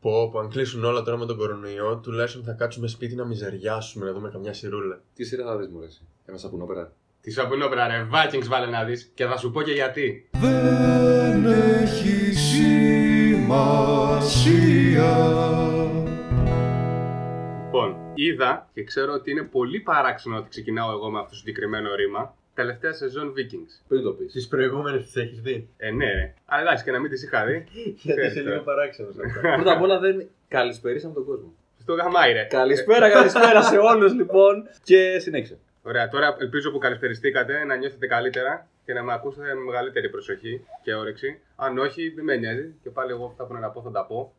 Πω, πω, αν κλείσουν όλα τώρα με τον κορονοϊό, τουλάχιστον θα κάτσουμε σπίτι να μιζεριάσουμε, να δούμε καμιά σιρούλα. Τι σειρά θα δεις μου αρέσει. Ένα σαπουνόπερα. Τι σαπουνόπερα ρε, Vikings βάλε να δεις και θα σου πω και γιατί. Δεν έχει σημασία Λοιπόν, είδα και ξέρω ότι είναι πολύ παράξενο ότι ξεκινάω εγώ με αυτό το συγκεκριμένο ρήμα. Τελευταία σεζόν Vikings. Πριν το πεις. Τις προηγούμενες τις έχεις δει; Ε, ναι, ρε. Αλλά εντάξει και να μην τις είχα δει. Γιατί είσαι Ξέρεις, λίγο ε. παράξενος αυτό. Πρώτα απ' όλα δεν καλησπέρισαμε τον κόσμο. Στο γαμάι, ρε. Καλησπέρα, καλησπέρα σε όλους λοιπόν. Και συνέχισε. Ωραία, τώρα ελπίζω που καλησπεριστήκατε να νιώθετε καλύτερα και να με ακούσετε με μεγαλύτερη προσοχή και όρεξη. Αν όχι, δεν με νοιάζει και πάλι εγώ αυτά που είναι να πω θα τα πω.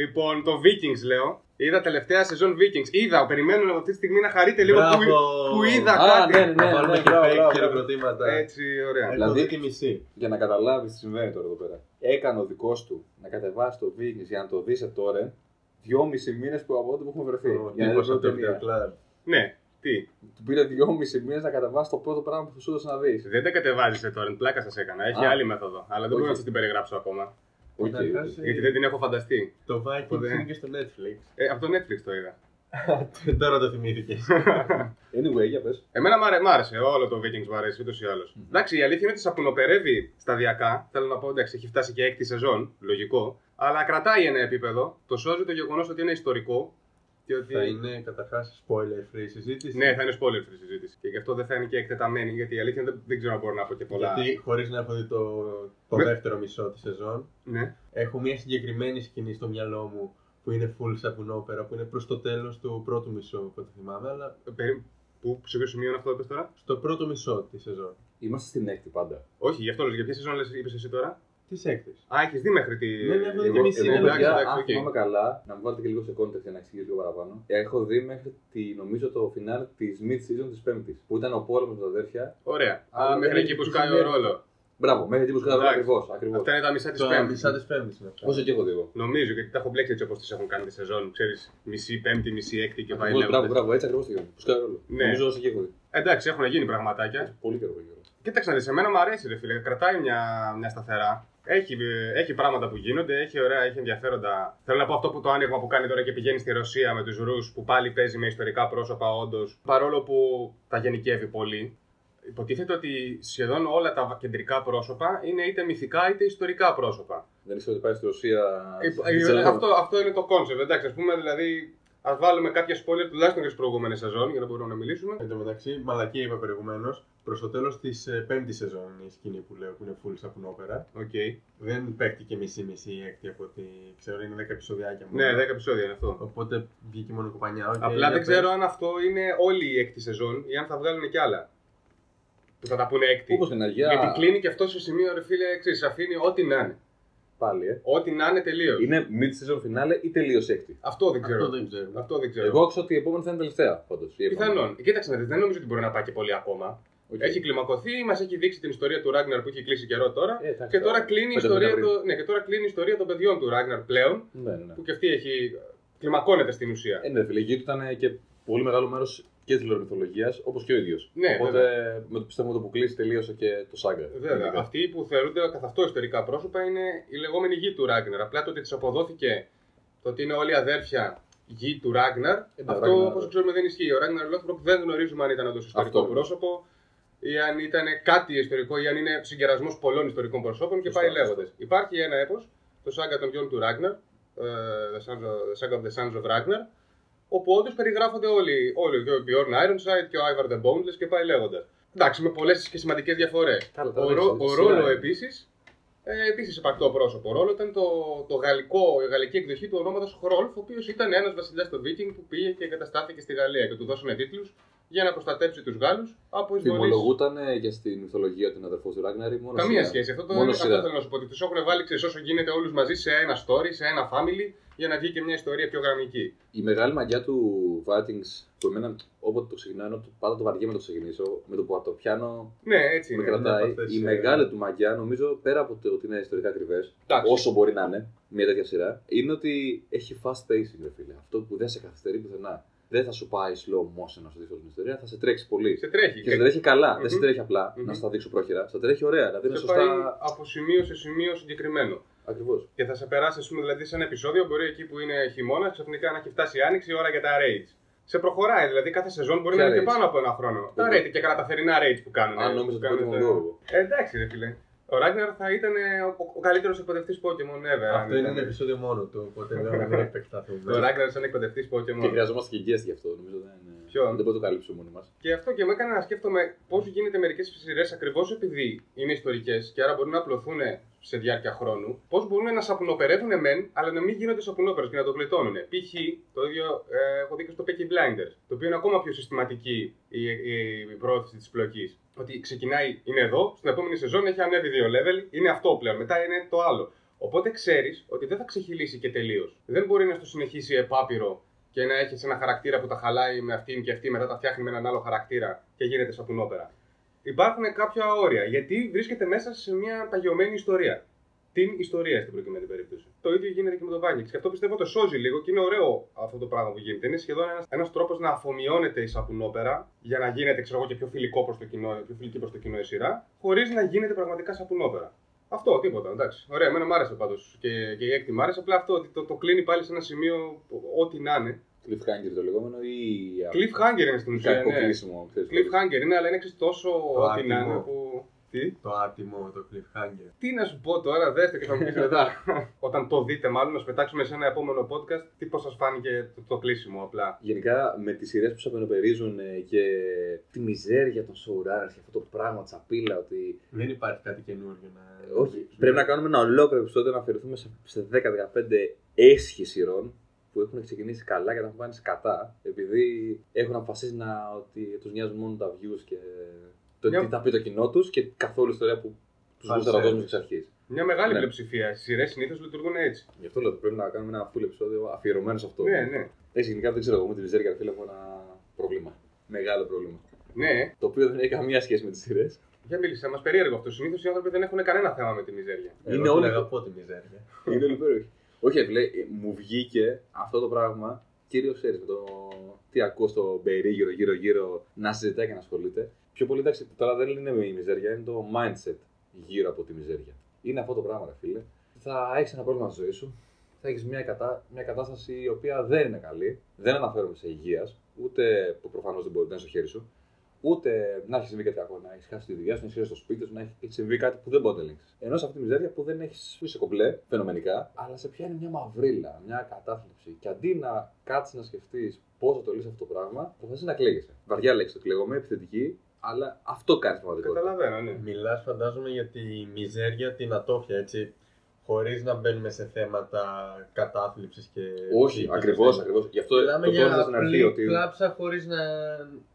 Λοιπόν, το Vikings λέω. Είδα τελευταία σεζόν Vikings. Είδα, περιμένω αυτή τη στιγμή να χαρείτε λίγο που, Μπράβο. που είδα Α, κάτι. ναι, ναι, Να ναι, βάλουμε ναι, και μπράβο, fake μπράβο. χειροκροτήματα. Έτσι, ωραία. Έχω Δηλαδή- δει τη μισή. Για να καταλάβεις τι συμβαίνει τώρα εδώ πέρα. Έκανε ο δικός του να κατεβάσει το Vikings για να το δει σε τώρα δυόμισι μήνες που από τότε που έχουμε βρεθεί. Ο Για να τύπος δει από το την ταινία. Videoclub. Ναι, τι; Του πήρε δυόμισι μήνες να κατεβάσει το πρώτο πράγμα που σου έδωσε να δεις. Δεν τα κατεβάζεις σε torrent, πλάκα σας έκανα. Έχει Α. άλλη μέθοδο. Αλλά δεν μπορώ να Όχι. σας την περιγράψω ακόμα. Καταρχάς, ε, Γιατί δεν την έχω φανταστεί. Το Vikings Οπότε- είναι και στο Netflix. Ε, από το Netflix το είδα. Τώρα το θυμήθηκες. Anyway, για πες. Εμένα μ' άρε- μ' άρεσε, όλο το Vikings μου αρέσει ούτως ή άλλως. Εντάξει, η αλήθεια είναι ότι σαπουνοπερεύει σταδιακά. Θέλω να πω, εντάξει, έχει φτάσει και έκτη σεζόν, λογικό. Αλλά κρατάει ένα επίπεδο. Το σώζει το γεγονός ότι είναι ιστορικό. Και ότι... Θα είναι καταρχάς spoiler free συζήτηση. Ναι, θα είναι spoiler free συζήτηση. Και γι' αυτό δεν θα είναι και εκτεταμένη, γιατί η αλήθεια είναι δεν, δεν ξέρω αν μπορώ να πω και πολλά. Γιατί χωρίς να έχω δει το, το Με- δεύτερο μισό της σεζόν, Ναι. έχω μια συγκεκριμένη σκηνή στο μυαλό μου που είναι full σαπουνόπερα, που είναι προς το τέλος του πρώτου μισού, από ό,τι θυμάμαι, αλλά Ε, περί- Πού, σε ποιο σημείο είναι αυτό που είπες τώρα; στο πρώτο μισό της σεζόν. Είμαστε στην έκτη πάντα. Όχι, γι' αυτό λέω. Για ποια σεζόν λες, είπες εσύ τώρα; Της έκτης. Α, έχεις δει μέχρι τη. Ναι, ναι, έχω δει τη Εγώ- μισή, εγώ- ναι, εντάξει, παιδιά, εντάξει, αν οκ. θυμάμαι καλά, να μου βάλετε και λίγο σε context για να εξηγήσω λίγο παραπάνω. Έχω δει μέχρι τη, νομίζω το φινάλε της mid-season της Πέμπτης. Που ήταν ο πόλεμο με τα αδέρφια. Ωραία. Α, Α, μέχρι δεν εκεί που έχει σκάει ο σημαίνει. Ρόλο. Μπράβο, μέχρι εκεί που σκάει Εντάξει. ακριβώς. Ακριβώς. Αυτά είναι τα μισά της Το Πέμπτης. μισά της πέμπτης είναι αυτά. Όσο και έχω δει εγώ. Νομίζω γιατί τα έχω μπλέξει έτσι όπως τις έχουν κάνει τη σεζόν. Ξέρεις, μισή Πέμπτη, μισή Έκτη και πάει Ακριβώς, Μπράβο, λέγοντα. μπράβο, έτσι ακριβώς το γεγονό. Που σκάβω ρόλο. Ναι. Νομίζω όσο και έχω δει. Εντάξει, έχουν γίνει πραγματάκια. Πολύ καιρό καιρό. Κοίταξε να δεις, εμένα μου αρέσει, ρε φίλε. Κρατάει μια, μια σταθερά. Έχει, ε, έχει πράγματα που γίνονται, έχει ωραία, έχει ενδιαφέροντα. Θέλω να πω αυτό που το άνοιγμα που κάνει τώρα και πηγαίνει στη Ρωσία με τους Ρου που πάλι παίζει με ιστορικά πρόσωπα, όντως. Παρόλο που τα γενικεύει πολύ. Υποτίθεται ότι σχεδόν όλα τα κεντρικά πρόσωπα είναι είτε μυθικά είτε ιστορικά πρόσωπα. Δεν ήξερα ότι πάει στη Ρωσία. Ε, ε, αυτό, αυτό είναι το concept. Εντάξει, ας πούμε δηλαδή. Ας βάλουμε κάποια spoiler τουλάχιστον για τις προηγούμενες σεζόν για να μπορούμε να μιλήσουμε. Εν τω μεταξύ, μαλακία είπα προηγουμένως, προς το τέλος της πέμπτης σεζόν η σκηνή που λέω που είναι full σαπουνόπερα. Οκ. Δεν παίχτηκε μισή-μισή η έκτη από ό,τι ξέρω, είναι 10 επεισοδιάκια μόνο. Ναι, 10 επεισόδια είναι αυτό. Οπότε βγήκε μονοκοπανιά. Οκ, Απλά για δεν πες. ξέρω αν αυτό είναι όλη η έκτη σεζόν ή αν θα βγάλουν κι άλλα. Που θα τα πούνε έκτη. Όπως την Αγία. Γιατί κλείνει και αυτό σε σημείο, ρε φίλε, ξέρεις, αφήνει ό,τι να είναι. Πάλι, ε. Ό,τι να είναι τελείως. Είναι mid-season finale ή τελείως έκτη. Αυτό δεν ξέρω. Αυτό δεν ξέρω. Αυτό δεν ξέρω. Εγώ άκουσα ότι η επόμενη θα είναι τελευταία πάντω. Πιθανόν. Κοίταξε να δεις, δεν νομίζω ότι μπορεί να πάει και πολύ ακόμα. Έχει κλιμακωθεί, μας έχει δείξει την ιστορία του Ράγναρ που έχει κλείσει καιρό τώρα. Ε, εντάξει, και, τώρα τώρα. κλείνει η Πέντε ιστορία χρόνια το, ναι, και τώρα κλείνει η ιστορία των παιδιών του Ράγναρ πλέον. Ναι, ναι, ναι. Που και αυτή έχει. κλιμακώνεται στην ουσία. Ε, ναι, φίλε, η γη του ήταν και πολύ μεγάλο μέρος και τη lore μυθολογία, όπως και ο ίδιος. Ναι, Οπότε με το πιστεύω με το που κλείσει τελείωσε και το saga. Βέβαια. Γενικά. Αυτοί που θεωρούνται καθ' αυτό ιστορικά πρόσωπα είναι οι λεγόμενοι γιοι του Ράγναρ. Απλά το ότι τους αποδόθηκε το ότι είναι όλοι αδέρφια γιοι του Ράγναρ, Ε, ναι, αυτό Ragnar- όπως ξέρουμε δεν ισχύει. Ο Ράγναρ Λόθμπροκ δεν γνωρίζουμε αν ήταν όντως ιστορικό Αυτό. πρόσωπο ή αν ήταν κάτι ιστορικό ή αν είναι συγκερασμός πολλών ιστορικών προσώπων και Σωστά, πάει σωστά. λέγοντας. Υπάρχει ένα έπος, το Saga των γιων του Ράγναρ, ε, The Sons of- The Saga of the Sons of Ragnar, όπου όντω περιγράφονται όλοι, όλοι και ο Bjorn Ironside και ο Ivar the Boneless και πάει λέγοντας. Εντάξει, με πολλές και σημαντικές διαφορές. Καλά, τώρα Ο, δεν Ρο- ξέρω, ο σειρά Ρόλο είναι. επίσης, ε, επίσης υπαρκτό πρόσωπο. Ο Ρόλο ήταν το, το γαλλικό, η γαλλική εκδοχή του ονόματος Χρόλφ, ο οποίος ήταν ένας βασιλιάς των Βίκινγκ που πήγε και εγκαταστάθηκε στη Γαλλία και του δώσανε τίτλους για να προστατέψει τους Γάλλους από εισβολής. Θυμολογούταν για στη μυθολογία ότι είναι αδερφός του Ράγκναρη μόνο Καμία σειρά; σχέση. Αυτό, το, Μόνο αυτό σειρά. θέλω να σου πω. Ότι τους έχουν βάλει ξέρεις, όσο γίνεται όλους μαζί σε ένα story, σε ένα family, για να βγει και μια ιστορία πιο γραμμική. Η μεγάλη μαγιά του Vikings που εμένα όποτε το ξεκινάω, ενώ πάντα το βαριέμαι να το ξεκινήσω, με το που το πιάνω Ναι, έτσι με είναι. κρατάει. από αυτές, Η ε, μεγάλη του μαγιά, νομίζω, πέρα από το ότι είναι ιστορικά ακριβές, Εντάξει. όσο μπορεί να είναι μια τέτοια σειρά, είναι ότι έχει fast pacing, ρε φίλε. Αυτό που δεν σε καθυστερεί πουθενά. Δεν θα σου πάει slow motion να σου δείξει όλη την ιστορία, θα σε τρέξει πολύ. Σε τρέχει. Και σε τρέχει καλά, δεν σε Μμμ. τρέχει απλά Μμμ. να στα δείξω πρόχειρα. Σε τρέχει ωραία, δηλαδή είναι σε σωστά. πάει από σημείο σε σημείο συγκεκριμένο. Ακριβώς. Και θα σε περάσει, ας πούμε, δηλαδή σε ένα επεισόδιο, μπορεί εκεί που είναι χειμώνας, ξαφνικά να έχει φτάσει η άνοιξη η ώρα για τα raids. Σε προχωράει, δηλαδή κάθε σεζόν μπορεί Ποια να είναι και raids? πάνω από ένα χρόνο. Τα Εγώ- raids και καλά τα θερινά raids που κάνουν. Αν νόμιζα που ότι κάνουν Pokemon τα- Go. Ε, εντάξει, ρε φίλε. Ο Ράγναρ θα ήταν ε, ο, ο καλύτερος εκπαιδευτής Pokémon ever. αν Αυτό είναι ήταν. ένα επεισόδιο μόνο του, οπότε λέω να μην επεκταθούμε. Το Ράγναρ σαν εκπαιδευτής Και Pokémon. χρειαζόμαστε και guest γι' αυτό. Νομίζω δεν, Ποιο; δεν μπορούμε να το καλύψουμε μόνοι μας. Και αυτό και με έκανε να σκέφτομαι πώς γίνεται μερικές σειρές ακριβώς επειδή είναι ιστορικές και άρα μπορούν να απλωθούν σε διάρκεια χρόνου, πώς μπορούν να σαπουνοπερεύουν μεν, αλλά να μην γίνονται σαπουνόπερες και να το γλιτώνουν. Π.χ. το ίδιο ε, έχω δει και στο Peaky Blinders, το οποίο είναι ακόμα πιο συστηματική η, η, η προώθηση της πλοκής. Ότι ξεκινάει, είναι εδώ, στην επόμενη σεζόν έχει ανέβει δύο level, είναι αυτό πλέον, μετά είναι το άλλο. Οπότε ξέρεις ότι δεν θα ξεχυλήσει και τελείως. Δεν μπορεί να στο συνεχίσει επάπειρο και να έχεις ένα χαρακτήρα που τα χαλάει με αυτήν και αυτή, μετά τα φτιάχνει με έναν άλλο χαρακτήρα και γίνεται σαπουνόπερα. Υπάρχουν κάποια όρια γιατί βρίσκεται μέσα σε μια παγιωμένη ιστορία. Την ιστορία στην προκειμένη περίπτωση. Το ίδιο γίνεται και με το Vikings. Και αυτό πιστεύω το σώζει λίγο και είναι ωραίο αυτό το πράγμα που γίνεται. Είναι σχεδόν ένας ένας τρόπος να αφομοιώνεται η σαπουνόπερα για να γίνεται ξέρω εγώ, και πιο φιλικό προς το κοινό, πιο φιλική προς το κοινό η σειρά, χωρίς να γίνεται πραγματικά σαπουνόπερα. Αυτό, τίποτα, εντάξει. Ωραία, εμένα μου άρεσε πάντως και, και η έκτη μου άρεσε. Απλά αυτό ότι το, το κλείνει πάλι σε ένα σημείο ό,τι να είναι. Cliffhanger το λεγόμενο ή. Cliffhanger είναι στην ουσία. Κακό Ναι. κλείσιμο. ξέρεις, Cliffhanger είναι, αλλά είναι ξέρεις, τόσο Το ό,τι να άτιμο. είναι που. Τι; Το άτιμο, το cliffhanger. Τι να σου πω τώρα, δέστε και θα μου πεις μετά. Όταν το δείτε, μάλλον να σου πετάξουμε σε ένα επόμενο podcast τι πώς σας φάνηκε το, το κλείσιμο απλά. Γενικά με τις σειρές που σαπενοπερίζουν ε, και τη μιζέρια των showrunners και αυτό το πράγμα, τσαπίλα, ότι. Δεν υπάρχει κάτι καινούργιο να. Ε, Όχι, πρέπει να κάνουμε ένα ολόκληρο επεισόδιο να αφαιρεθούμε σε, σε 10-15 έσχη σειρών που έχουν ξεκινήσει καλά και να έχουν πάνε κατά, επειδή έχουν αποφασίσει να, ότι τους νοιάζουν μόνο τα views και το Μια- τι θα πει το κοινό τους και καθόλου η ιστορία που τους Fan γούσταρα να δώσουν service. εξ αρχής. Μια μεγάλη Ναι. πλειοψηφία. Οι σειρές συνήθως λειτουργούν έτσι. Γι' αυτό λέω ότι πρέπει να κάνουμε ένα full επεισόδιο αφιερωμένο σε αυτό. Ναι, ναι. Έτσι, γενικά δεν ξέρω εγώ με τη μιζέρια φίλε έχω ένα πρόβλημα. Μεγάλο πρόβλημα. Ναι, Το οποίο δεν έχει καμία σχέση με τις σειρές. για μίλησε, μας περίεργο αυτό. Συνήθως οι άνθρωποι δεν έχουν κανένα θέμα με τη μιζέρια. Εγώ Είναι την όλοι- αγαπώ τη μιζέρια. Είναι όλοι υπέροχοι. Όχι, ρε φίλε, ε, μου βγήκε αυτό το πράγμα κυρίως ξέρεις με το τι ακούω στο Μπερί γύρω-γύρω να συζητάει και να ασχολείται. Πιο πολύ εντάξει, τώρα δεν είναι η μιζέρια, είναι το mindset γύρω από τη μιζέρια. Είναι αυτό το πράγμα, ρε φίλε. Θα έχεις ένα πρόβλημα στη ζωή σου, θα έχεις μια, κατα... μια κατάσταση η οποία δεν είναι καλή, δεν αναφέρομαι σε υγείας, ούτε που προφανώς δεν μπορεί να είναι στο χέρι σου, ούτε να έχει συμβεί κάτι κακό, να έχεις χάσει τη δουλειά σου, να έχει χάσει το σπίτι σου, να έχει έχει συμβεί κάτι που δεν μπορεί να το ελέγξεις. Ενώ σε αυτή τη μιζέρια που δεν έχεις είσαι κομπλέ, φαινομενικά, αλλά σε πιάνει μια μαυρίλα, μια κατάθλιψη. Και αντί να κάτσεις να σκεφτείς πώς θα το λύσεις αυτό το πράγμα, αποφασίζει να κλαίγεσαι. Βαριά λέξη το κλαίγομαι, επιθετική, αλλά αυτό κάνεις πραγματικότητα. Καταλαβαίνω, ναι. Μιλάς, φαντάζομαι, για τη μιζέρια, την ατόφια, έτσι. Χωρίς να μπαίνουμε σε θέματα κατάθλιψης και. Όχι, ψυχικής ακριβώς, ασθένειας. ακριβώς. Γι' αυτό Μιλάμε το τόνιζα για στην αρχή απλή ότι. κλάψα χωρίς να.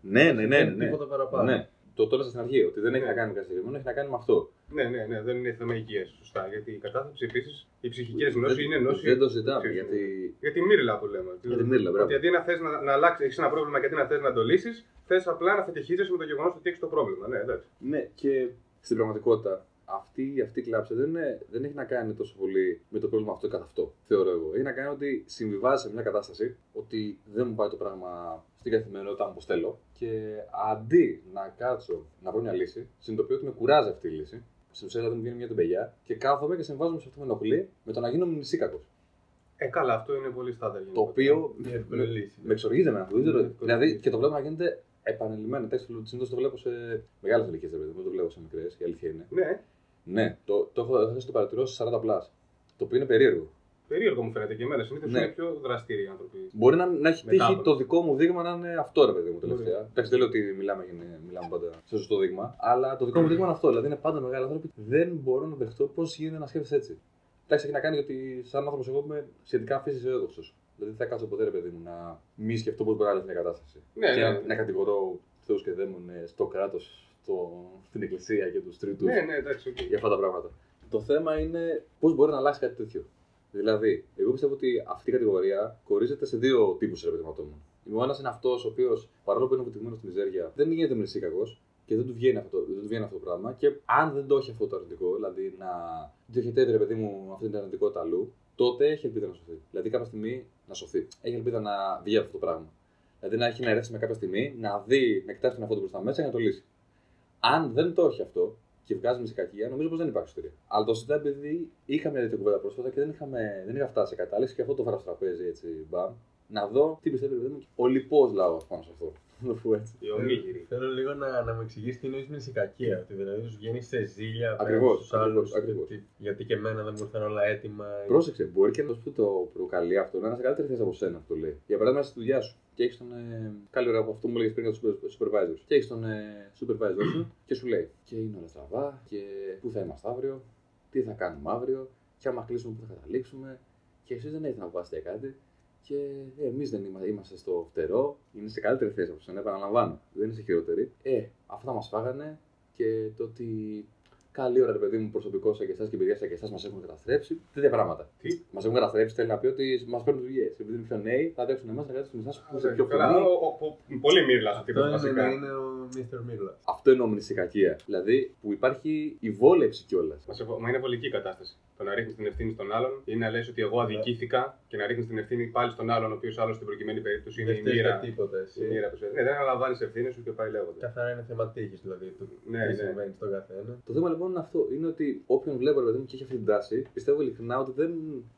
Ναι, ναι, ναι. ναι, ναι. Τίποτα παραπάνω. ναι. Το τόνιζα στην αρχή ότι δεν έχει Ναι. να κάνει με κάτι συγκεκριμένο, έχει να κάνει με αυτό. Ναι, ναι, ναι, δεν είναι θέμα υγείας. Σωστά. Γιατί η κατάθλιψη επίσης, οι ψυχικές Δεν- νόσοι είναι νόσοι. Δεν το ζητάμε Ξέρεις, γιατί. Για τη μύρλα που λέμε. Για τη μύρλα, μπράβο. Ότι αντί να θες να, να αλλάξεις, έχεις ένα πρόβλημα και αντί να θες να το λύσεις, θες απλά να φετεχίζεσαι με το γεγονός ότι έχεις το πρόβλημα. Ναι, εντάξει. Ναι, και στην πραγματικότητα αυτή, αυτή η κλάψη δεν, είναι, δεν έχει να κάνει τόσο πολύ με το πρόβλημα αυτό καθ' αυτό, θεωρώ εγώ. Έχει να κάνει ότι συμβιβάζει σε μια κατάσταση ότι δεν μου πάει το πράγμα στην καθημερινότητα μου όπως θέλω και αντί να κάτσω να βρω μια λύση, συνειδητοποιώ ότι με κουράζει αυτή η λύση. Στην ουσία δηλαδή μου βγαίνει μια τεμπελιά και κάθομαι και συμβάζομαι σε αυτό που με ενοχλεί με το να γίνω μισήκακο. Ε, καλά, αυτό είναι πολύ στάνταρ. Το γενικότερα. οποίο Είναι εύκολη λύση. με εξοργίζει εμένα. Δεν ξέρω. Ναι, δηλαδή και το βλέπω να γίνεται επανελειμμένα. Εντάξει, συνήθως το βλέπω σε μεγάλες ηλικίες, δεν το βλέπω σε μικρές, η αλήθεια είναι. Ναι, Ναι, το, το έχω αρχίσει να το παρατηρώ σε 40 πλάς. Το οποίο είναι περίεργο. περίεργο μου φαίνεται και εμένα. Συνήθως Ναι. είναι πιο δραστήριοι οι άνθρωποι. Μπορεί να, να έχει τύχει Μετάβολο. το δικό μου δείγμα να είναι αυτό, ρε παιδί μου, τελευταία. Μπορεί. Εντάξει, δεν λέω ότι μιλάμε, είναι- μιλάμε πάντα σε σωστό δείγμα, αλλά το δικό μου δείγμα είναι αυτό. Δηλαδή είναι πάντα μεγάλοι άνθρωποι. Δεν μπορώ να δεχτώ πώς γίνεται να σκέφτεσαι έτσι. Εντάξει, έχει να κάνει ότι σαν άνθρωπος εγώ είμαι σχετικά φύσει αισιόδοξος. Δηλαδή δεν θα κάτσω ποτέ, ρε παιδί μου, να μη σκεφτώ πώς μπορεί να αλλάξει μια κατάσταση. Ναι, και ναι. να, να κατηγορώ θεούς και δαίμονες στο κράτος, στην εκκλησία και τους τρίτους. Ναι, ναι, εντάξει, οκ. για αυτά τα πράγματα. Το θέμα είναι πώς μπορεί να αλλάξει κάτι τέτοιο. Δηλαδή, εγώ πιστεύω ότι αυτή η κατηγορία χωρίζεται σε δύο τύπους ρεπετηματών. Ο ένας είναι αυτός ο οποίος, παρόλο που είναι αποτυχημένος στη μιζέρια, δεν γίνεται μνησίκακος και δεν του, βγαίνει αυτό, δεν του βγαίνει αυτό το πράγμα. Και αν δεν το έχει αυτό το αρνητικό, δηλαδή να διοχετεύει ρε παιδί μου αυτή την αρνητικότητα αλλού, τότε έχει ελπίδα να σωθεί. Δηλαδή κάποια στιγμή να σωθεί. Έχει ελπίδα να βγει από αυτό το πράγμα. Δηλαδή να έχει να ερεύσει με κάποια στιγμή, να δει, να κοιτάξει τον εαυτό του προ τα μέσα και να το λύσει. Αν δεν το έχει αυτό και βγάζουμε σε κακία, νομίζω πως δεν υπάρχει ιστορία. Αλλά το συζητάμε επειδή είχαμε μια τέτοια κουβέντα πρόσφατα και δεν, είχαμε, δεν είχα φτάσει σε κατάληξη και αυτό το φέρα στο τραπέζι έτσι μπαμ. Να δω τι πιστεύει παιδί μου ο λοιπός λαός πάνω σε αυτό. Να το πω έτσι. Οι ομίγυροι. Θέλω λίγο να, να μου εξηγήσει τι εννοείς με νησικακία. Ότι δηλαδή του βγαίνει σε ζήλια Ακριβώς, στους άλλους. ακριβώς, ακριβώς. Γιατί και εμένα δεν μου ήρθαν όλα έτοιμα. Πρόσεξε, μπορεί και να σου το προκαλεί αυτό, να είναι σε καλύτερη θέση από σένα αυτό λέει. Για παράδειγμα, είσαι στη δουλειά σου και έχεις τον. Ε, καλή ώρα από αυτό που μου έλεγε πριν για τους supervisors. Και έχεις τον ε, supervisor σου και σου λέει και είναι όλα στραβά και πού θα είμαστε αύριο, τι θα κάνουμε αύριο, και άμα κλείσουμε πού θα καταλήξουμε. Και εσείς δεν έχετε να βάσετε κάτι. Και ε, εμείς δεν είμαστε, είμαστε στο φτερό, είναι σε καλύτερη θέση από σένα, επαναλαμβάνω. Δεν είσαι χειρότερη. Ε, αυτά μας φάγανε και το ότι καλή ώρα, ρε παιδί μου, προσωπικό σαν και εσάς και η παιδιά σαν και εσάς μας έχουν καταστρέψει. Τέτοια πράγματα. Τι; Μας έχουν καταστρέψει θέλει να πει ότι μας παίρνουν δουλειές. Επειδή είναι πιο νέοι, θα αντέξουν εμάς να κάτσουν εσά που είστε πιο Καλά, φωνή. ο- ο- ο- Πολύ μύρλας ο τύπος Αυτό είναι, βασικά. είναι ο Mr. Μίρλα. Αυτό εννοώ με κακία. Δηλαδή που υπάρχει η βόλεψη κιόλας. Μα σε- Μα είναι βολική η κατάσταση. Το να ρίχνεις την ευθύνη στον άλλον ή να λες ότι εγώ αδικήθηκα και να ρίχνεις την ευθύνη πάλι στον άλλον, ο οποίος άλλος στην προκειμένη περίπτωση είναι Δεν η φταίει για μοίρα. τίποτα Η εσύ. μοίρα που σε- Ναι, δεν αναλαμβάνεις ευθύνες σου και πάει λέγοντας. Καθαρά είναι θέμα τύχης δηλαδή του Ναι, τι ναι. συμβαίνει στον καθένα. Το θέμα λοιπόν είναι αυτό. Είναι ότι όποιον βλέπω ρε παιδί μου και έχει αυτή την τάση, πιστεύω ειλικρινά ότι δεν,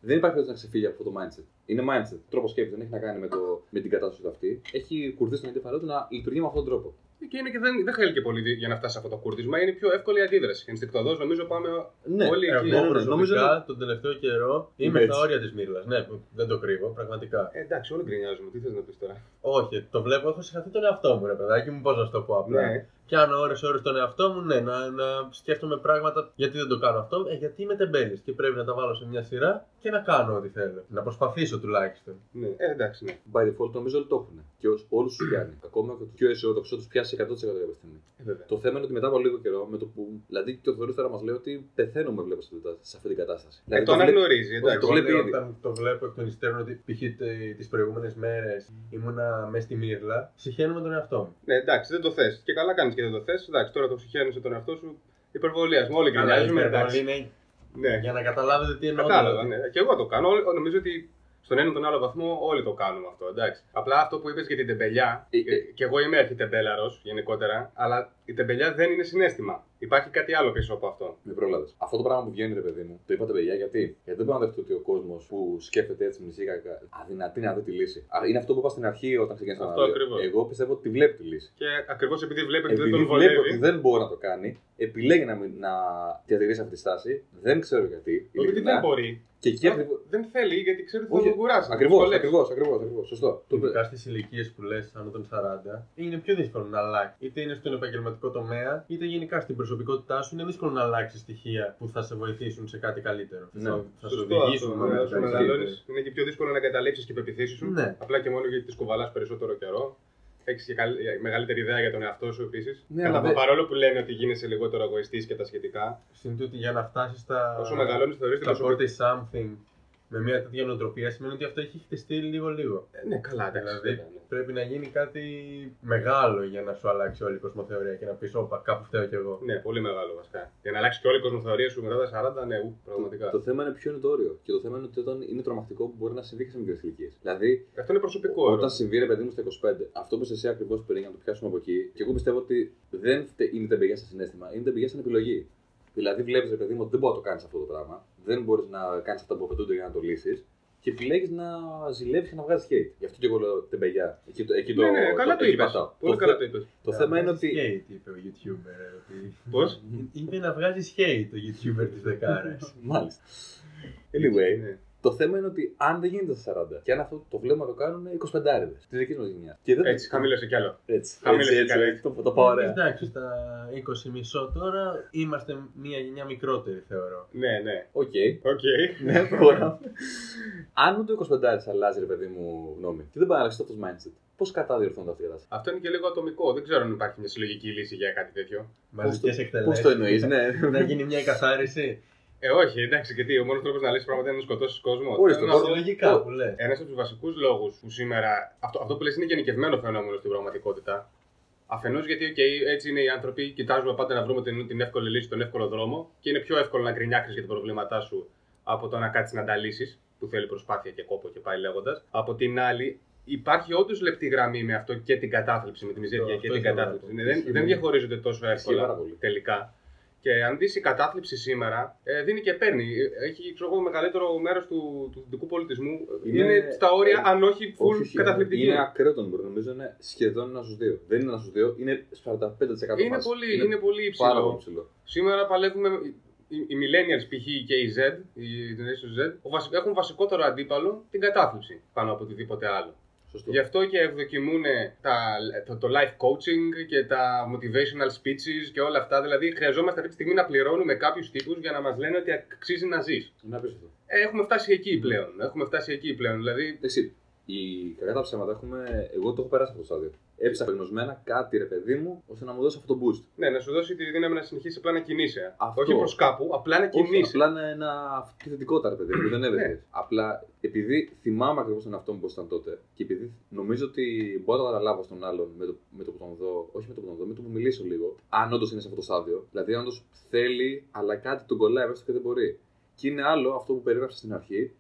δεν υπάρχει περίπτωση να ξεφύγει από αυτό το mindset. Είναι mindset. Τρόπος σκέψης. Δεν έχει να κάνει με, το, με την κατάσταση του αυτή. Έχει κουρδίσει τον εγκέφαλό του να λειτουργεί με αυτόν τον τρόπο. Και, είναι και δεν, δεν θέλει και πολύ για να φτάσει σε αυτό το κούρδισμα. Είναι πιο εύκολη η αντίδραση. Ενστικτοδός νομίζω πάμε Ναι, όλοι Εγώ εκεί. ναι, ναι, ναι. προσωπικά νομίζω- τον τελευταίο καιρό είμαι Έτσι. στα όρια της Μίρλα. Ναι, δεν το κρύβω, πραγματικά. Ε, εντάξει, όλοι γκρινιάζουμε. Τι θες να πεις τώρα; Όχι, το βλέπω, έχω συγχαθεί τον εαυτό μου, ρε παιδάκι μου, πώς να σου το πω απλά. Ναι. Πιάνω ώρε-ώρε τον εαυτό μου, ναι, να, να σκέφτομαι πράγματα γιατί δεν το κάνω αυτό. Ε, γιατί είμαι τεμπέλης και πρέπει να τα βάλω σε μια σειρά και να κάνω ό,τι θέλω. Να προσπαθήσω τουλάχιστον. ναι. Ε, εντάξει, ναι. By default νομίζω όλοι το έχουν. Και όλους τους πιάνει. Ακόμα και του πιο αισιόδοξου τους πιάσει 100% κάποια στιγμή. Ε, βέβαια. Το θέμα είναι ότι μετά από λίγο καιρό, με το που. Δηλαδή και ο Θεωρή τώρα μας λέει ότι πεθαίνουμε βλέπω σε αυτή- σε αυτή την κατάσταση. Ε, Δηλαδή, το βλέπει- αναγνωρίζει, το εντάξει. βλέπει ήδη. Όταν το βλέπω εκ των υστέρων ότι π.χ. τις προηγούμενες μέρες ήμουνα μέσα στη Μύρλα, συχαίνομαι τον εαυτό μου. Ναι, εντάξει, δεν το θες. Και καλά κάνεις και δεν το θες. Εντάξει, τώρα το συγχαίρεσαι τον εαυτό σου. Υπερβολίας. Όλοι Αλλά η γκρινιάζουμε. υπερβολή Εντάξει. είναι Ναι. για να καταλάβετε τι εννοώ. Κατάλαβα, δηλαδή. ναι. Και εγώ το κάνω. Όλοι- Νομίζω ότι στον έναν ή τον άλλο βαθμό όλοι το κάνουμε αυτό. Εντάξει. Απλά αυτό που είπες για την τεμπελιά. Ε, και, ε. και εγώ είμαι αρχιτεμπέλαρος γενικότερα. Αλλά η τεμπελιά δεν είναι συνέστημα. Υπάρχει κάτι άλλο πίσω από αυτό. Με πρόλαβε. Αυτό το πράγμα που βγαίνει, ρε παιδί μου, το είπατε παιδιά, γιατί. Γιατί δεν μπορώ να δεχτώ ότι ο κόσμος που σκέφτεται έτσι μνησίκα αδυνατεί να δει τη λύση. Α, Είναι αυτό που είπα στην αρχή όταν ξεκίνησα να Αυτό λέω. ακριβώς. Εγώ πιστεύω ότι βλέπει τη λύση. Και ακριβώς επειδή βλέπει ότι δεν Επειδή τον βλέπει βολεύει. ότι δεν μπορεί να το κάνει, επιλέγει να, μην, να διατηρήσει αυτή τη στάση. Δεν ξέρω γιατί. Ότι ειλικρινά. δεν μπορεί. Και εκεί ακριβώ. Δεν θέλει γιατί ξέρει ότι θα Όχι, τον κουράσει. Ακριβώς, ακριβώς, ακριβώς. Σωστό. Το- Ειδικά στις ηλικίες που λες άνω των 40, είναι πιο δύσκολο να αλλάξει. Είτε είναι στον επαγγελματικό τομέα, είτε γενικά στην προσωπικότητά σου. Είναι δύσκολο να αλλάξεις στοιχεία που θα σε βοηθήσουν σε κάτι καλύτερο. Ναι. Θα, θα σου Σωστό οδηγήσουν αυτό. μόνο Ναι, το όσο καλύτερο. μεγαλώνεις, είναι και πιο δύσκολο να εγκαταλείψει και πεπιθήσεις σου. Ναι. Απλά και μόνο γιατί τις κουβαλάς περισσότερο καιρό. Έχεις και καλ- μεγαλύτερη ιδέα για τον εαυτό σου επίσης. Ναι, Καλά, αλλά δεν- παρόλο που λένε ότι γίνεσαι λιγότερο εγωιστής και τα σχετικά, Συν τούτη για να φτάσεις στα. όσο μεγαλώνεις θεωρείς την στα προσωπική. 40 something με μια τέτοια νοοτροπία σημαίνει ότι αυτό έχει χτιστεί λίγο-λίγο. Ε, Ναι, καλά, εντάξει. Δηλαδή βέβαια, ναι. πρέπει να γίνει κάτι μεγάλο για να σου αλλάξει όλη η κοσμοθεωρία και να πεις: Όπα, κάπου φταίω κι εγώ. Ναι, πολύ μεγάλο βασικά. Για να αλλάξει και όλη η κοσμοθεωρία σου μετά τα 40, ναι, ου, πραγματικά. Το θέμα είναι ποιο είναι το όριο. Και το θέμα είναι ότι όταν είναι τρομακτικό που μπορεί να συμβεί και σε μικρές ηλικίες. Δηλαδή, Αυτό είναι προσωπικό. Όταν όρο. συμβεί ρε παιδί μου στα 25, αυτό που είσαι εσύ ακριβώς πριν, να το πιάσουμε από εκεί, και εγώ πιστεύω ότι δεν τε- είναι τεμπεγιά σε συνέστημα, είναι τεμπεγιά στην επιλογή. Δηλαδή, βλέπεις ρε παιδί μου ότι δεν μπορεί να το κάνεις αυτό το πράγμα, δεν μπορείς να κάνεις αυτά που απαιτούνται για να το λύσεις, και επιλέγεις να ζηλεύεις και να βγάζεις hate. Γι' αυτό και εγώ λέω τεμπεγιά. Εκεί, το- εκεί το, Ναι, ναι, καλά το εκεί είπες. πατάω. Πολύ το, καλά θε- το είπες. το Να θέμα είναι βγάζεις ότι. Hate, είπε ο YouTuber. ε, Ότι... Πώς; είπε να βγάζεις hate το YouTuber της δεκάρας. Μάλιστα. Anyway, Ναι. Το θέμα είναι ότι αν δεν γίνεται στα 40 και αν αυτό το βλέπουμε να το κάνουν 25άρηδες της δικής μας γενιάς. Και δεν Έτσι, χαμήλωσε κι άλλο. Έτσι, Χαμήλωσε έτσι, έτσι, καλά. έτσι, το, το πάω ωραία. Εντάξει, στα 20μισό τώρα είμαστε μια γενιά μικρότερη θεωρώ. Ναι, ναι. Οκ. Οκ. Ναι, πρόγραμμα. Αν ούτε ο 25 αλλάζει, ρε παιδί μου, γνώμη, και δεν πάει να αλλάξει αυτό το mindset, πώς κατά διορθώνεται αυτή η κατάσταση; Αυτό είναι και λίγο ατομικό. Δεν ξέρω αν υπάρχει μια συλλογική λύση για κάτι τέτοιο. Μαζικές Πώς εκτελέσει. το εννοείς, ναι. Να γίνει μια καθάριση. Ε, όχι, εντάξει, γιατί ο μόνος τρόπος να λύσεις πράγματα είναι να σκοτώσεις κόσμος. Ορίστε, Θέλω να το πω- Συλλογικά που λες. Ένας από τους βασικούς λόγους που σήμερα. Αυτό, αυτό που λες είναι γενικευμένο φαινόμενο στην πραγματικότητα. Αφενός γιατί okay, έτσι είναι οι άνθρωποι, κοιτάζουμε πάντα να βρούμε την, την εύκολη λύση, τον εύκολο δρόμο και είναι πιο εύκολο να γκρινιάξεις για τα προβλήματά σου από το να κάτσεις να τα λύσεις, που θέλει προσπάθεια και κόπο και πάει λέγοντας. Από την άλλη, υπάρχει όντως λεπτή γραμμή με αυτό και την κατάθλιψη, με τη μιζέρια Αυτό και την ήθελα να κατάθλιψη. πω. Ναι, δεν, Ισχύει δεν πολύ. διαχωρίζονται τόσο πάρα εύκολα πολύ. τελικά. Και αν δεις η κατάθλιψη σήμερα, ε, δίνει και παίρνει. Ε, Έχει ξέρω εγώ, μεγαλύτερο μέρος του, του δυτικού πολιτισμού. Είναι, Είναι- στα όρια, ε, αν όχι full Όχι, όχι, καταθλιπτική. Είναι ακραίο το νούμερο. Νομίζω είναι σχεδόν ένα στους δύο. Δεν είναι ένα στους δύο, είναι 45%. Είναι βάση. πολύ, είναι πολύ υψηλό. πάρα πολύ ψηλό. Σήμερα παλεύουμε. Οι, οι millennials π.χ. και οι Z, οι Generation Z, ο βασι- έχουν βασικότερο αντίπαλο την κατάθλιψη πάνω από οτιδήποτε άλλο. Σωστό. Γι' αυτό και ευδοκιμούν τα, το, το life coaching και τα motivational speeches και όλα αυτά. Δηλαδή, χρειαζόμαστε αυτή τη στιγμή να πληρώνουμε κάποιους τύπους για να μας λένε ότι αξίζει να ζεις. Είναι απίστευτο. Έχουμε φτάσει εκεί πλέον. Έχουμε φτάσει εκεί πλέον. Δηλαδή, Εντάξει, η κακά τα ψέματα έχουμε. Εγώ το έχω περάσει αυτό το στάδιο. Έψαχνα γνωσμένα κάτι ρε παιδί μου ώστε να μου δώσει αυτό το boost. ναι, να σου δώσει τη δύναμη να συνεχίσει απλά να κινείσαι. Αυτό. Όχι προς κάπου, απλά να Όχι, κινείσαι. απλά είναι ένα αυτή θετικότητα, ρε παιδί μου, που δεν έβρεχε. Ναι. Απλά επειδή θυμάμαι ακριβώς τον εαυτό μου πώς ήταν τότε και επειδή νομίζω ότι μπορώ να το καταλάβω στον άλλον με το, με το που τον δω, όχι με το που τον δω, με το που μιλήσω λίγο, αν όντως είναι σε αυτό το στάδιο. Δηλαδή, αν όντως θέλει, αλλά κάτι τον κολλάει μέσα και δεν μπορεί. Και είναι άλλο αυτό που περίγραψα στην αρχή,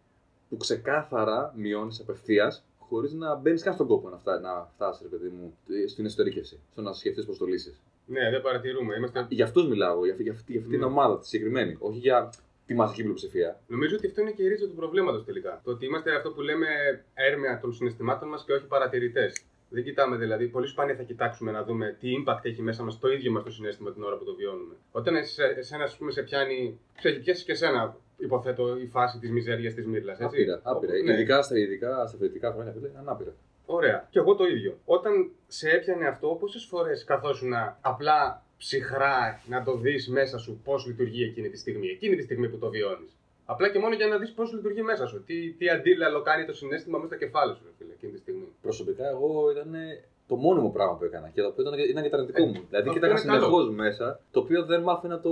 που ξεκάθαρα μειώνεις απευθείας χωρίς να μπαίνεις καν στον κόπο να, φτά, να φτάσεις, ρε παιδί μου, στην εσωτερήκευση. Στο να σκεφτείς πώς το λύσεις. Ναι, δεν παρατηρούμε. Είμαστε... Για αυτούς μιλάω, για, αυτή- για, αυτή- για αυτή την Ναι. ομάδα τη συγκεκριμένη. Όχι για τη μαζική πλειοψηφία. Νομίζω ότι αυτό είναι και η ρίζα του προβλήματος τελικά. Το ότι είμαστε αυτό που λέμε έρμεα των συναισθημάτων μας και όχι παρατηρητές. Δεν κοιτάμε δηλαδή, πολύ σπάνια θα κοιτάξουμε να δούμε τι impact έχει μέσα μας το ίδιο μας το συνέστημα την ώρα που το βιώνουμε. Όταν εσέ- εσένα, ας πούμε, σε πιάνει. Σε έχει πιάσει και εσένα, υποθέτω, η φάση της μιζέριας της μύρλας. Άπειρα, άπειρα. Ναι. Ειδικά, στα, ειδικά στα φοιτητικά χρόνια, φίλε, είναι άπειρα. Ωραία. Και εγώ το ίδιο. Όταν σε έπιανε αυτό, πόσες φορές καθόσουν απλά ψυχρά να το δεις μέσα σου πώς λειτουργεί εκείνη τη στιγμή, εκείνη τη στιγμή που το βιώνεις. Απλά και μόνο για να δεις πώς λειτουργεί μέσα σου. Τι, τι αντίλαλο κάνει το συνέστημα μέσα στο κεφάλι σου, ρε φίλε, εκείνη τη στιγμή. Προσωπικά, εγώ ήταν το μόνιμο πράγμα που έκανα και το οποίο ήταν, ήταν και τραντικό Ε, μου. Δηλαδή, αυτό κοίταγα είναι καλό. συνεχώ μέσα, το οποίο δεν μ' άφηνα το.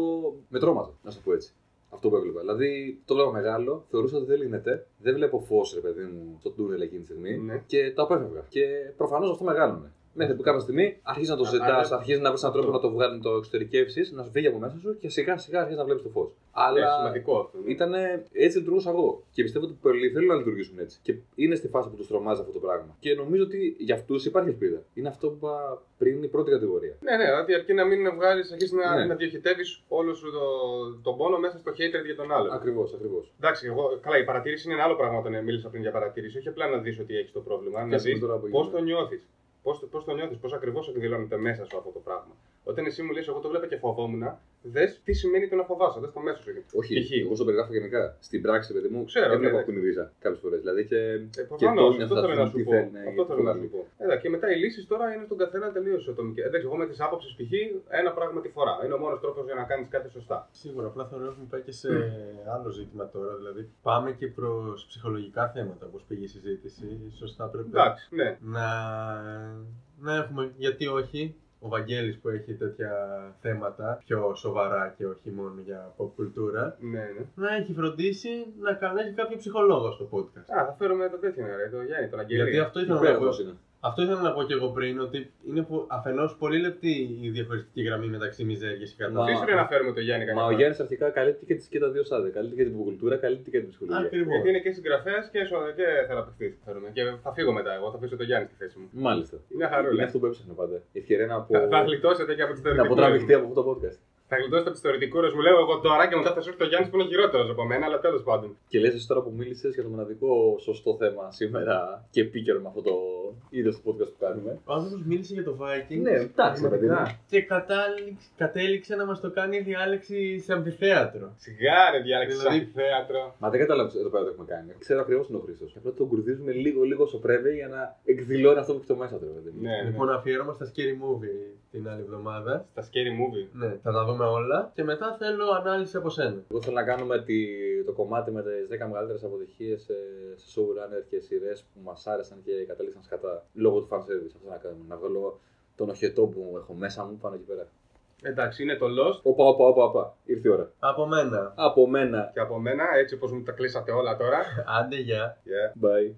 με τρόμαζε, να σου πω έτσι. Αυτό που έβλεπα. Δηλαδή, το βλέπα μεγάλο, θεωρούσα ότι δεν λύνεται, δεν βλέπω φως, ρε παιδί μου, στο τούνελ εκείνη τη στιγμή Ναι. και το απέφευγα. Και προφανώς αυτό μεγάλωνε. Μέχρι που κάποια στιγμή αρχίζει να το Α, ζητάς, άρα- αρχίζει να βρεις έναν τρόπο να το βγάλει, να το εξωτερικεύσεις, να σου φύγει από μέσα σου και σιγά σιγά αρχίζει να βλέπεις το φως. Αλλά... Αλλά σημαντικό αυτό. ναι. ήταν έτσι λειτουργούσα εγώ. Και πιστεύω ότι πολλοί θέλουν να λειτουργήσουν έτσι. Και είναι στη φάση που τους τρομάζει αυτό το πράγμα. Και νομίζω ότι για αυτούς υπάρχει ελπίδα. Είναι αυτό που είπα πριν η πρώτη κατηγορία. Ναι, ναι, δηλαδή αρκεί να μην βγάλεις, αρχίσεις να, Ναι. να διοχετεύεις όλο σου το, τον πόνο μέσα στο hatred για τον άλλον. Ακριβώς, ακριβώς. Εντάξει, εγώ, καλά, η παρατήρηση είναι ένα άλλο πράγμα όταν μίλησα πριν για παρατήρηση. Όχι απλά να δεις ότι έχεις το πρόβλημα, να Πιάσαμε δεις τώρα που πώς γίνεται. το νιώθεις. Πώς πώς το νιώθεις, πώς ακριβώς εκδηλώνεται μέσα σου αυτό το πράγμα; Όταν εσύ μου λες, Εγώ το βλέπα και φοβόμουν, δες τι σημαίνει το να φοβάσαι, δες το μέσο σου. Όχι, Π.χ. εγώ στο περιγράφω γενικά. Στην πράξη, παιδί μου, Ξέρω, έβλεπα ναι, που είναι βίζα κάποιες φορές. Δηλαδή και. Ε, και Προφανώς, τόνια αυτό θα θέλω να τι σου πω. θέλει να Αυτό θέλω να το σου πω. Έλα, και μετά οι λύσεις τώρα είναι στον καθένα τελείως ατομικέ. Εντάξει, εγώ με τις άποψεις π.χ. ένα πράγμα τη φορά. Είναι ο μόνος τρόπος για να κάνεις κάτι σωστά. Σίγουρα, απλά θεωρώ ότι έχουμε πάει και σε άλλο ζήτημα τώρα. Δηλαδή, πάμε και προς ψυχολογικά θέματα, όπως πήγε η συζήτηση. Σωστά θα έπρεπε Εντάξει, ναι. να, να έχουμε, γιατί όχι, ο Βαγγέλης που έχει τέτοια θέματα πιο σοβαρά και όχι μόνο για pop κουλτούρα, Ναι, ναι. να έχει φροντίσει να καλέσει κάποιο ψυχολόγο στο podcast. Α, θα φέρουμε το τέτοιο, ρε, το Γιάννη, τον Αγγελί. Γιατί αυτό ήθελα, να πω, Υπέροχο είναι. Αυτό ήθελα να πω και εγώ πριν, ότι είναι που, αφενός πολύ λεπτή η διαχωριστική γραμμή μεταξύ μιζέριας και Μα- κατάστασης. Τι σου λέει να φέρουμε το Γιάννη Μα ο κανένα. Γιάννης αρχικά καλύπτει και, τις, και τα δύο στάδια. Καλύπτει και την κουλτούρα, καλύπτει και την ψυχολογία. Ακριβώς. Γιατί είναι και συγγραφέας και, σο- και θεραπευτής. Φέρουμε. Και θα φύγω μετά. Εγώ θα αφήσω το Γιάννη στη θέση μου. Μάλιστα. Είναι Είναι χαρούλα. αυτό που έψαχνα πάντα. Η ευκαιρία να, πω... Θα, θα γλιτώσετε και από τις να θεωρητικέ. αποτραβηχτεί από αυτό το podcast. Θα γλιτώσετε από τι θεωρητικούρε μου, λέω εγώ τώρα και μετά θα σου έρθει το Γιάννης που είναι χειρότερος από μένα, αλλά τέλος πάντων. Και λες εσύ τώρα που μίλησες για το μοναδικό σωστό θέμα σήμερα και επίκαιρο με αυτό το είδος του podcast που κάνουμε. Ο άνθρωπος μίλησε για το Viking Ναι, εντάξει, ρε παιδί μου. και κατάληξε, κατέληξε να μας το κάνει διάλεξη σε αμφιθέατρο. Σιγά ρε, διάλεξη Δηλαδή- σαν θέατρο. Μα δεν κατάλαβε εδώ πέρα τι έχουμε κάνει. Ξέρω ακριβώς τι είναι ο Χρήστος. Απλά τον κουρδίζουμε λίγο-λίγο όσο πρέπει για να εκδηλώνει αυτό που έχει το μέσα του. ρε παιδί μου. Ναι, ναι. Λοιπόν, αφιέρωμα στα Scary Movie την άλλη εβδομάδα. Στα scary movie. Ναι, θα τα δούμε όλα και μετά θέλω ανάλυση από σένα. Εγώ θέλω να κάνουμε τη, το κομμάτι με τις 10 μεγαλύτερες αποτυχίες σε, σε showrunner και σειρές που μας άρεσαν και καταλήξαν σκατά λόγω του fan service. Αυτό να κάνουμε. Να βγάλω τον οχετό που έχω μέσα μου πάνω εκεί πέρα. Εντάξει, είναι το Lost Όπα, όπα, όπα, όπα. Ήρθε η ώρα. Από μένα. Από μένα. και από μένα, έτσι όπως μου τα κλείσατε όλα τώρα. Άντε, γεια. Yeah. Bye.